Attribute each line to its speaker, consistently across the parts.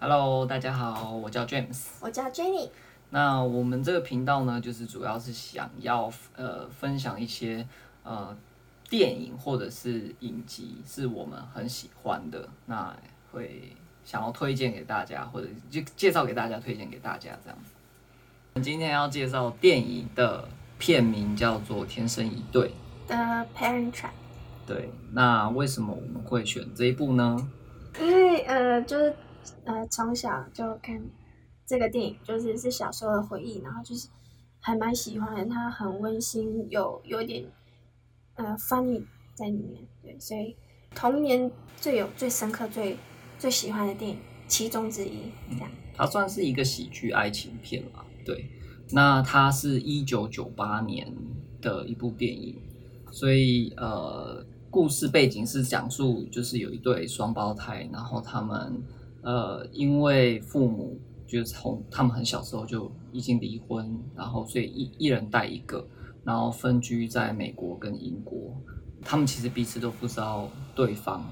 Speaker 1: Hello，大家好，我叫 James。
Speaker 2: 我叫 Jenny。
Speaker 1: 那我们这个频道呢，就是主要是想要呃分享一些呃电影或者是影集，是我们很喜欢的，那会想要推荐给大家，或者就介绍给大家，推荐给大家这样子。我们今天要介绍电影的片名叫做《天生一对》
Speaker 2: The Parent Trap，
Speaker 1: 对，那为什么我们会选这一部呢？
Speaker 2: 因为呃，就是呃，从小就看这个电影，就是是小时候的回忆，然后就是还蛮喜欢的，它很温馨，有有点呃 funny 在里面，对，所以童年最有最深刻、最最喜欢的电影其中之一，这样。
Speaker 1: 它算是一个喜剧爱情片啦，对。那它是一九九八年的一部电影，所以呃，故事背景是讲述就是有一对双胞胎，然后他们呃因为父母就是从他们很小时候就已经离婚，然后所以一一人带一个，然后分居在美国跟英国，他们其实彼此都不知道对方。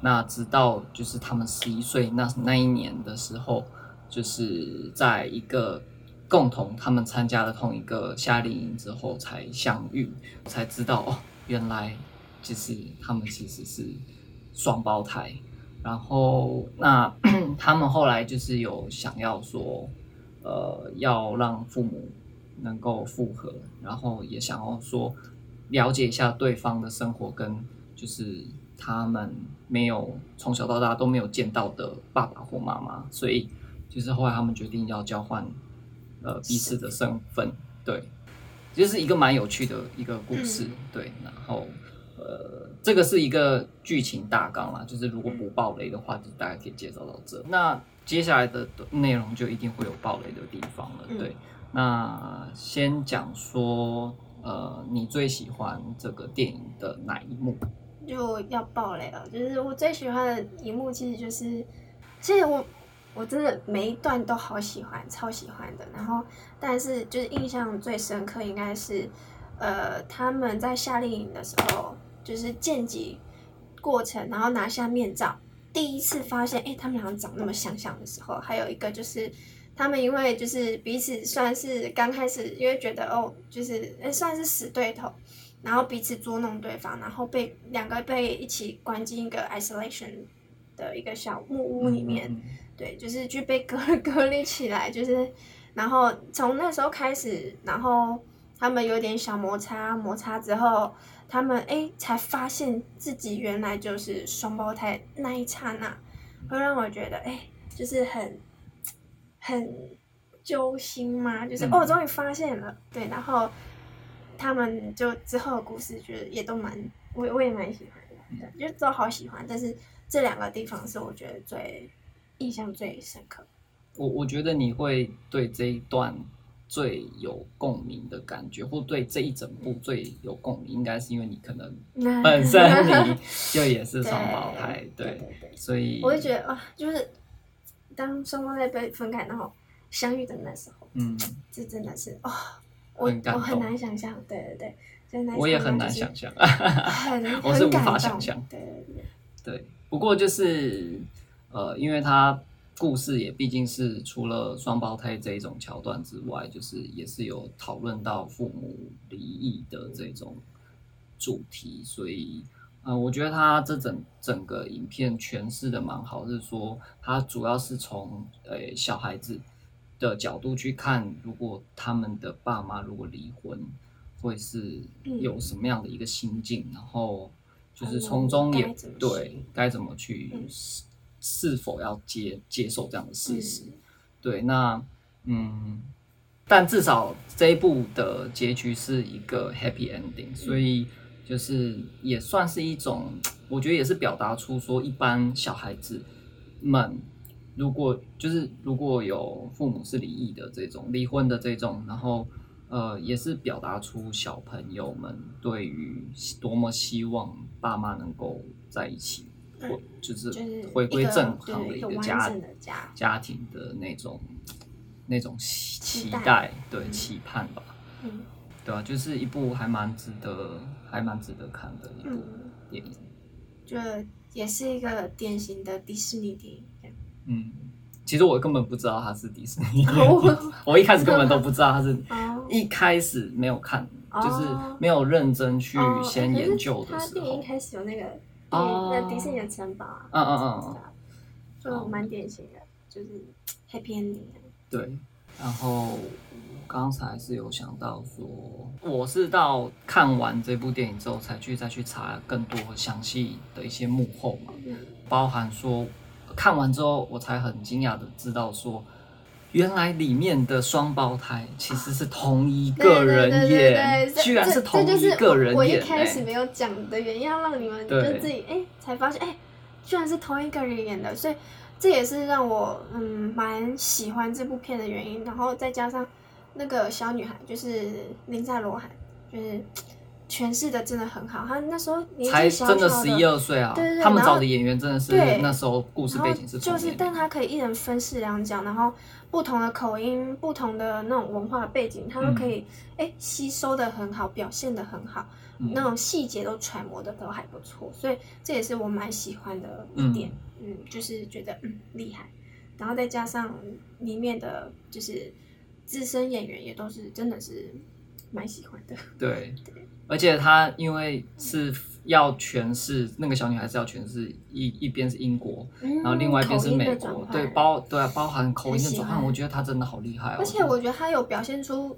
Speaker 1: 那直到就是他们十一岁那那一年的时候，就是在一个共同他们参加了同一个夏令营之后才相遇，才知道哦，原来就是他们其实是双胞胎。然后那 他们后来就是有想要说，呃，要让父母能够复合，然后也想要说了解一下对方的生活跟就是他们没有从小到大都没有见到的爸爸或妈妈，所以就是后来他们决定要交换呃彼此的身份，对，就是一个蛮有趣的一个故事，对，然后呃这个是一个剧情大纲啦，就是如果不爆雷的话，就大概可以介绍到这。那接下来的内容就一定会有爆雷的地方了，
Speaker 2: 嗯
Speaker 1: 对。那先讲说，呃，你最喜欢这个电影的哪一幕？
Speaker 2: 就要爆雷了，就是我最喜欢的一幕，其实就是，其实我我真的每一段都好喜欢，超喜欢的。然后，但是就是印象最深刻应该是，呃，他们在夏令营的时候，就是见级过程，然后拿下面罩，第一次发现，哎，他们两个长那么相像的时候，还有一个就是。他们因为就是彼此算是刚开始，因为觉得哦，就是诶算是死对头，然后彼此捉弄对方，然后被两个被一起关进一个 isolation 的一个小木屋里面，
Speaker 1: 嗯
Speaker 2: 对，就是去被隔隔离起来，就是然后从那时候开始，然后他们有点小摩擦，摩擦之后，他们哎才发现自己原来就是双胞胎，那一刹那会让我觉得哎，就是很很揪心嘛，就是、
Speaker 1: 嗯。
Speaker 2: 哦，终于发现了，对，然后他们就之后的故事，觉得也都蛮，我我也蛮喜欢的，对，就都好喜欢，但是这两个地方是我觉得最印象最深刻。
Speaker 1: 我我觉得你会对这一段最有共鸣的感觉，或对这一整部最有共鸣，应该是因为你可能 本身你就也是双胞胎，
Speaker 2: 对
Speaker 1: 对，
Speaker 2: 对对，
Speaker 1: 所以
Speaker 2: 我会觉得啊，就是当双胞胎被分开，然后相遇的那时候，
Speaker 1: 嗯，
Speaker 2: 这真的是哦、我
Speaker 1: 很
Speaker 2: 我很
Speaker 1: 动
Speaker 2: 难想象，对对对，所以那一
Speaker 1: 我也很难想象，
Speaker 2: 很
Speaker 1: 我是无法想象。
Speaker 2: 对对对，
Speaker 1: 对，不过就是呃，因为它故事也毕竟是除了双胞胎这一种桥段之外，就是也是有讨论到父母离异的这种主题，所以呃，我觉得他这整整个影片诠释的蛮好，是说他主要是从呃小孩子的角度去看，如果他们的爸妈如果离婚，会是
Speaker 2: 嗯。
Speaker 1: 有什么样的一个心境，然后就是从中也对该怎么去
Speaker 2: 嗯
Speaker 1: 是是否要接接受这样的事实。
Speaker 2: 嗯
Speaker 1: 对，那嗯，但至少这一部的结局是一个 happy ending，所以就是也算是一种，我觉得也是表达出说，一般小孩子们如果就是如果有父母是离异的这种离婚的这种，然后呃，也是表达出小朋友们对于多么希望爸妈能够在一起，
Speaker 2: 嗯
Speaker 1: 或就是回归正常的
Speaker 2: 一个
Speaker 1: 家
Speaker 2: 家，
Speaker 1: 家庭的那种那种期
Speaker 2: 期待
Speaker 1: 对
Speaker 2: 嗯。
Speaker 1: 期盼吧，
Speaker 2: 嗯。
Speaker 1: 对啊，就是一部还蛮值得还蛮值得看的一部
Speaker 2: 嗯，
Speaker 1: 电影，
Speaker 2: 就也是一个典型的迪士尼电影，
Speaker 1: 嗯，其其实我根本不知道它是迪士尼，
Speaker 2: 哦
Speaker 1: 我一开始根本都不知道它是，
Speaker 2: 哦，
Speaker 1: 一开始没有看，
Speaker 2: 哦
Speaker 1: 就是没有认真去
Speaker 2: 哦
Speaker 1: 先研究的
Speaker 2: 他
Speaker 1: 时候，
Speaker 2: 电影一开始有那个
Speaker 1: 哦
Speaker 2: 那迪士尼的城堡啊，
Speaker 1: 嗯嗯嗯
Speaker 2: 就蛮典型的，就是 happy ending。
Speaker 1: 对，然后刚才是有想到说，我是到看完这部电影之后才去再去查更多详细的一些幕后嘛，
Speaker 2: 嗯，
Speaker 1: 包含说看完之后我才很惊讶的知道说。原来里面的双胞胎其实是同一个人
Speaker 2: 对对对
Speaker 1: 演，居然是同一个人
Speaker 2: 我。我一、开始
Speaker 1: 欸。
Speaker 2: 没有讲的原因，要让你们就
Speaker 1: 对
Speaker 2: 自己哎、才发现哎、居然是同一个人演的，所以这也是让我嗯蛮喜欢这部片的原因。然后再加上那个小女孩，就是林赛罗韩，就是诠释的真的很好。他那时候年
Speaker 1: 才
Speaker 2: 纪小
Speaker 1: 真的十一二岁啊
Speaker 2: 对对！对然后
Speaker 1: 他们找的演员真的是
Speaker 2: 对
Speaker 1: 那时候故事
Speaker 2: 然后
Speaker 1: 背景是
Speaker 2: 就是，但他可以一人分饰两角，然后不同的口音、不同的那种文化背景，他都可以哎、吸收的很好，表现的很好，
Speaker 1: 嗯
Speaker 2: 那种细节都揣摩的都还不错，所以这也是我蛮喜欢的一点，嗯就是觉得嗯厉害，然后再加上里面的就是资深演员也都是真的是蛮喜欢的，
Speaker 1: 对，而且他因为是要诠释那个小女孩是要诠释一一边是英国，然后另外一边是美国，对包对啊包含口音的转换，
Speaker 2: 很喜欢
Speaker 1: 我觉得他真的好厉害哦。
Speaker 2: 而且我觉得他有表现出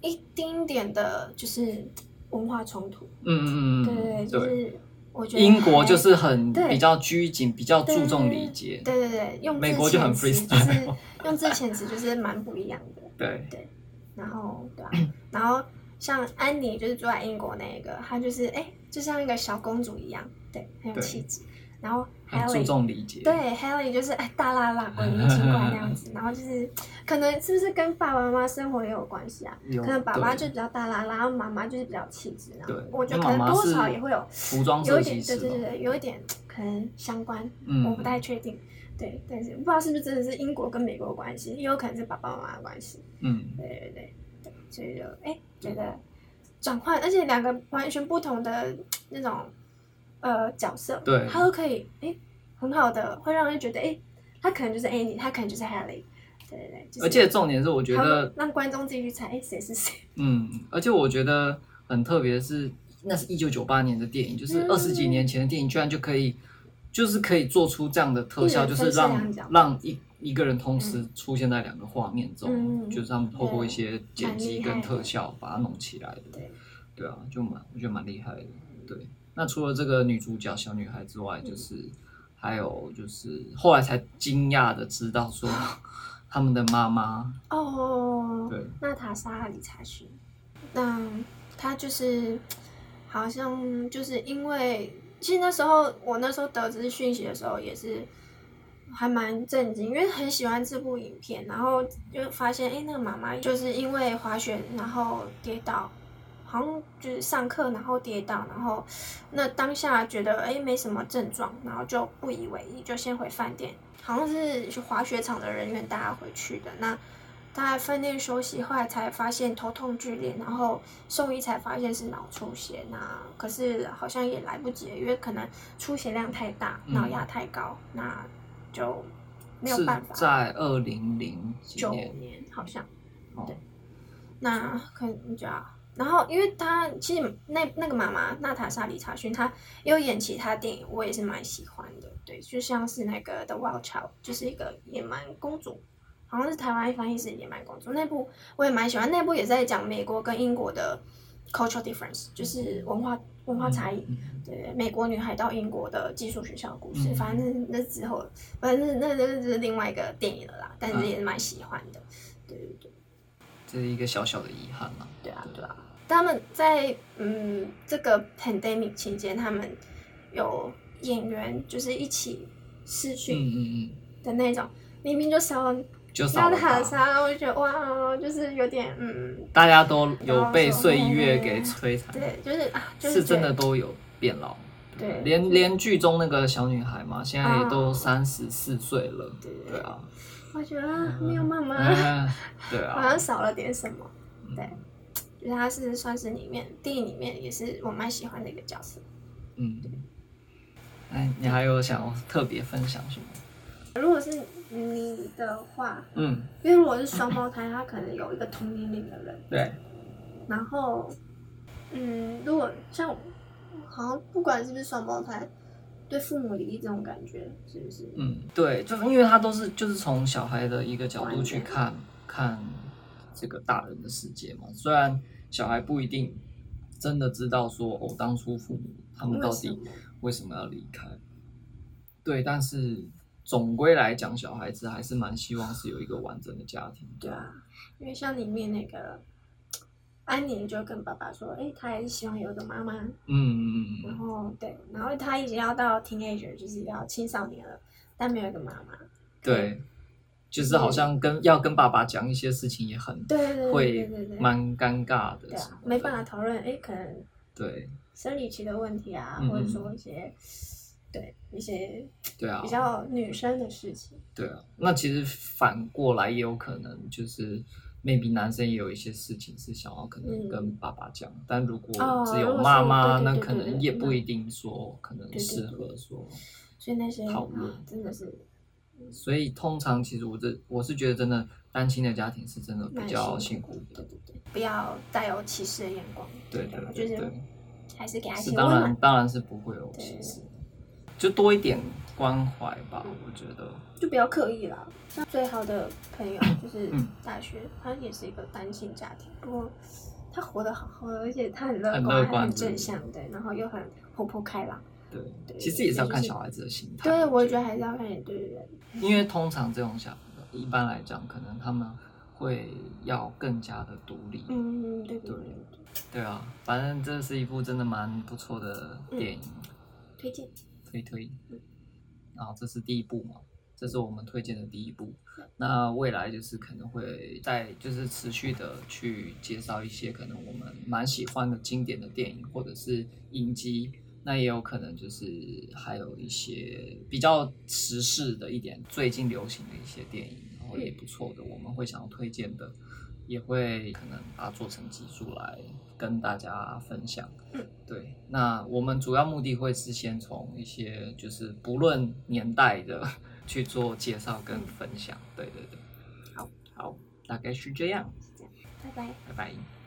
Speaker 2: 一丁点的就是文化冲突。
Speaker 1: 嗯嗯嗯
Speaker 2: 对对就是我觉得
Speaker 1: 英国
Speaker 2: 还
Speaker 1: 就是很
Speaker 2: 对
Speaker 1: 比较拘谨，比较注重礼节，
Speaker 2: 对对对，用字
Speaker 1: 美国就很
Speaker 2: 词
Speaker 1: freestyle
Speaker 2: 就是用字遣词就是蛮不一样的。
Speaker 1: 对对
Speaker 2: 然后对啊，然后像安妮就是住在英国那个，她就是哎，就像一个小公主一样，对，很有气质。然后
Speaker 1: 很注
Speaker 2: Haley
Speaker 1: 重礼节。
Speaker 2: 对 Haley 就是哎大辣辣鬼灵精怪那样子，然后就是可能是不是跟爸爸妈妈生活也有关系啊？可能爸爸就比较大辣辣，然后妈妈就是比较气质，然后我觉得可能多少也会有
Speaker 1: 服装
Speaker 2: 有一点对对对对，有一点可能相关，
Speaker 1: 嗯
Speaker 2: 我不太确定。对，但是不知道是不是真的是英国跟美国的关系，也有可能是爸爸妈妈的关系。
Speaker 1: 嗯
Speaker 2: 对对对对，所以就哎觉得转换，而且两个完全不同的那种呃角色，
Speaker 1: 对
Speaker 2: 他都可以哎很好的会让人觉得哎，他可能就是 Annie，他可能就是 Haley。对对对，就是
Speaker 1: 而且重点是，我觉得
Speaker 2: 让观众自己去猜，哎谁是谁。
Speaker 1: 嗯，而且我觉得很特别的是，那是一九九八年的电影，就是
Speaker 2: 嗯
Speaker 1: 二十几年前的电影，居然就可以，就是可以做出这样的特效，就是让让一一个人同时出现在两个画面中，
Speaker 2: 嗯
Speaker 1: 就是他们透过一些剪辑跟特效把它弄起来的。
Speaker 2: 对，
Speaker 1: 对啊，就蛮我觉得蛮厉害的。对，那除了这个女主角小女孩之外，
Speaker 2: 嗯
Speaker 1: 就是还有就是后来才惊讶的知道说 他们的妈妈，
Speaker 2: 哦，
Speaker 1: 对，
Speaker 2: 娜塔莎理查逊，那她就是好像就是因为，其实那时候我那时候得知讯息的时候也是还蛮震惊，因为很喜欢这部影片，然后就发现哎，诶那个妈妈就是因为滑雪然后跌倒。好像就是上课，然后跌倒，然后那当下觉得哎没什么症状，然后就不以为意，就先回饭店。好像是去滑雪场的人员带他回去的。那他在饭店休息，后来才发现头痛剧烈，然后兽医才发现是脑出血。那可是好像也来不及，因为可能出血量太大，
Speaker 1: 嗯
Speaker 2: 脑压太高，那就没有办法。
Speaker 1: 在二零零几
Speaker 2: 九
Speaker 1: 年，
Speaker 2: 年好像。
Speaker 1: 哦
Speaker 2: 对那可能就要，然后因为他其实那那个妈妈娜塔莎理查逊，她也有演其他电影，我也是蛮喜欢的。对，就像是那个《The Wild Child》，就是一个野蛮公主，好像是台湾翻译是野蛮公主那部，我也蛮喜欢。那部也在讲美国跟英国的 cultural difference，就是文化文化差异。
Speaker 1: 嗯
Speaker 2: 对，美国女孩到英国的寄宿学校的故事，
Speaker 1: 嗯
Speaker 2: 反正那那之后，反正那那那是另外一个电影了啦，但是也是蛮喜欢的。对对对。
Speaker 1: 这是一个小小的遗憾嘛。
Speaker 2: 对啊，对。啊，他们在嗯这个 pandemic 期间，他们有演员就是一起视
Speaker 1: 嗯嗯嗯，
Speaker 2: 的那种，明明就少了
Speaker 1: 就少了
Speaker 2: 娜塔
Speaker 1: 他，
Speaker 2: 莎，我就觉得哇，就是有点嗯，
Speaker 1: 大家都有被岁月给摧残，
Speaker 2: 对，就是啊，就是
Speaker 1: 是真的都有变老。
Speaker 2: 对，
Speaker 1: 连连剧中那个小女孩嘛，现在也都
Speaker 2: 啊。
Speaker 1: 三十四岁了。
Speaker 2: 对。
Speaker 1: 对啊，
Speaker 2: 我觉得啊没有妈妈，
Speaker 1: 嗯对
Speaker 2: 好
Speaker 1: 啊
Speaker 2: 像，少了点什么，
Speaker 1: 嗯。
Speaker 2: 对，就是他是算是里面电影里面也是我蛮喜欢的一个角色。
Speaker 1: 嗯。哎，你还有想要特别分享什么？
Speaker 2: 如果是你的话，
Speaker 1: 嗯，
Speaker 2: 因为如果是双胞胎，他可能有一个同年龄的人，
Speaker 1: 对，
Speaker 2: 然后，嗯，如果像好像不管是不是双胞胎，对父母离异这种感觉，是不是？
Speaker 1: 嗯，对，就是因为他都是就是从小孩的一个角度去看看这个大人的世界嘛。虽然小孩不一定真的知道说哦，当初父母他们到底
Speaker 2: 为什么
Speaker 1: 为什么要离开，对，但是总归来讲，小孩子还是蛮希望是有一个完整的家庭。
Speaker 2: 对啊，因为像里面那个安妮就跟爸爸说，哎、她还是希望有一个妈妈，
Speaker 1: 嗯嗯嗯
Speaker 2: 然
Speaker 1: 嗯，
Speaker 2: 后对，然后他已经要到 teenager，就是要青少年了，但没有一个妈妈。
Speaker 1: 对，就是好像跟要跟爸爸讲一些事情也很
Speaker 2: 对对对
Speaker 1: 蛮尴尬的
Speaker 2: 对啊，没办法讨论，哎，可能
Speaker 1: 对。
Speaker 2: 生理期的问题啊，
Speaker 1: 嗯
Speaker 2: 或者说一些对一些
Speaker 1: 对啊
Speaker 2: 比，较女生的事情。
Speaker 1: 对啊，那其实反过来也有可能，就是 maybe 男生也有一些事情是想要可能
Speaker 2: 嗯。
Speaker 1: 跟爸爸讲，但如果
Speaker 2: 哦
Speaker 1: 只有妈妈，那可能也不一定说可能适
Speaker 2: 对。
Speaker 1: 合说。
Speaker 2: 所以那些
Speaker 1: 讨论。
Speaker 2: 啊真的是。
Speaker 1: 所以通常其实我这我是觉得真的单亲的家庭是真的比
Speaker 2: 蛮
Speaker 1: 较
Speaker 2: 辛
Speaker 1: 辛苦的，
Speaker 2: 对对对，不要带有歧视的眼光，
Speaker 1: 对对
Speaker 2: 吧就是
Speaker 1: 对。对，
Speaker 2: 还是给他
Speaker 1: 当然当然是不会有歧视，就多一点关怀吧，我觉得。
Speaker 2: 就不要刻意啦。像最好的朋友就是
Speaker 1: 嗯
Speaker 2: 大学，他也是一个单亲家庭，不过他活得好好的，而且他很乐
Speaker 1: 很
Speaker 2: 观，很正向，对，然后又很活泼开朗。
Speaker 1: 对，
Speaker 2: 对
Speaker 1: 其实也是要看小孩子的心态。
Speaker 2: 对，我
Speaker 1: 觉
Speaker 2: 觉得还是要看你对人。
Speaker 1: 因为通常这种小，一般来讲，可能他们会要更加的独立。
Speaker 2: 嗯，对对
Speaker 1: 对
Speaker 2: 对对，
Speaker 1: 对啊，反正这是一部真的蛮不错的电影，
Speaker 2: 推荐。
Speaker 1: 推推。然后这是第一部嘛，这是我们推荐的第一部。那未来就是可能会再就是持续的去介绍一些可能我们蛮喜欢的经典的电影或者是影集。那也有可能就是还有一些比较时事的一点，最近流行的一些电影，然后也不错的，我们会想要推荐的，也会可能把它做成集数来跟大家分享。
Speaker 2: 嗯，
Speaker 1: 对。那我们主要目的会是先从一些就是不论年代的 去做介绍跟分享。对对对。
Speaker 2: 好，
Speaker 1: 好，大概是这样。
Speaker 2: 拜拜。
Speaker 1: 拜拜。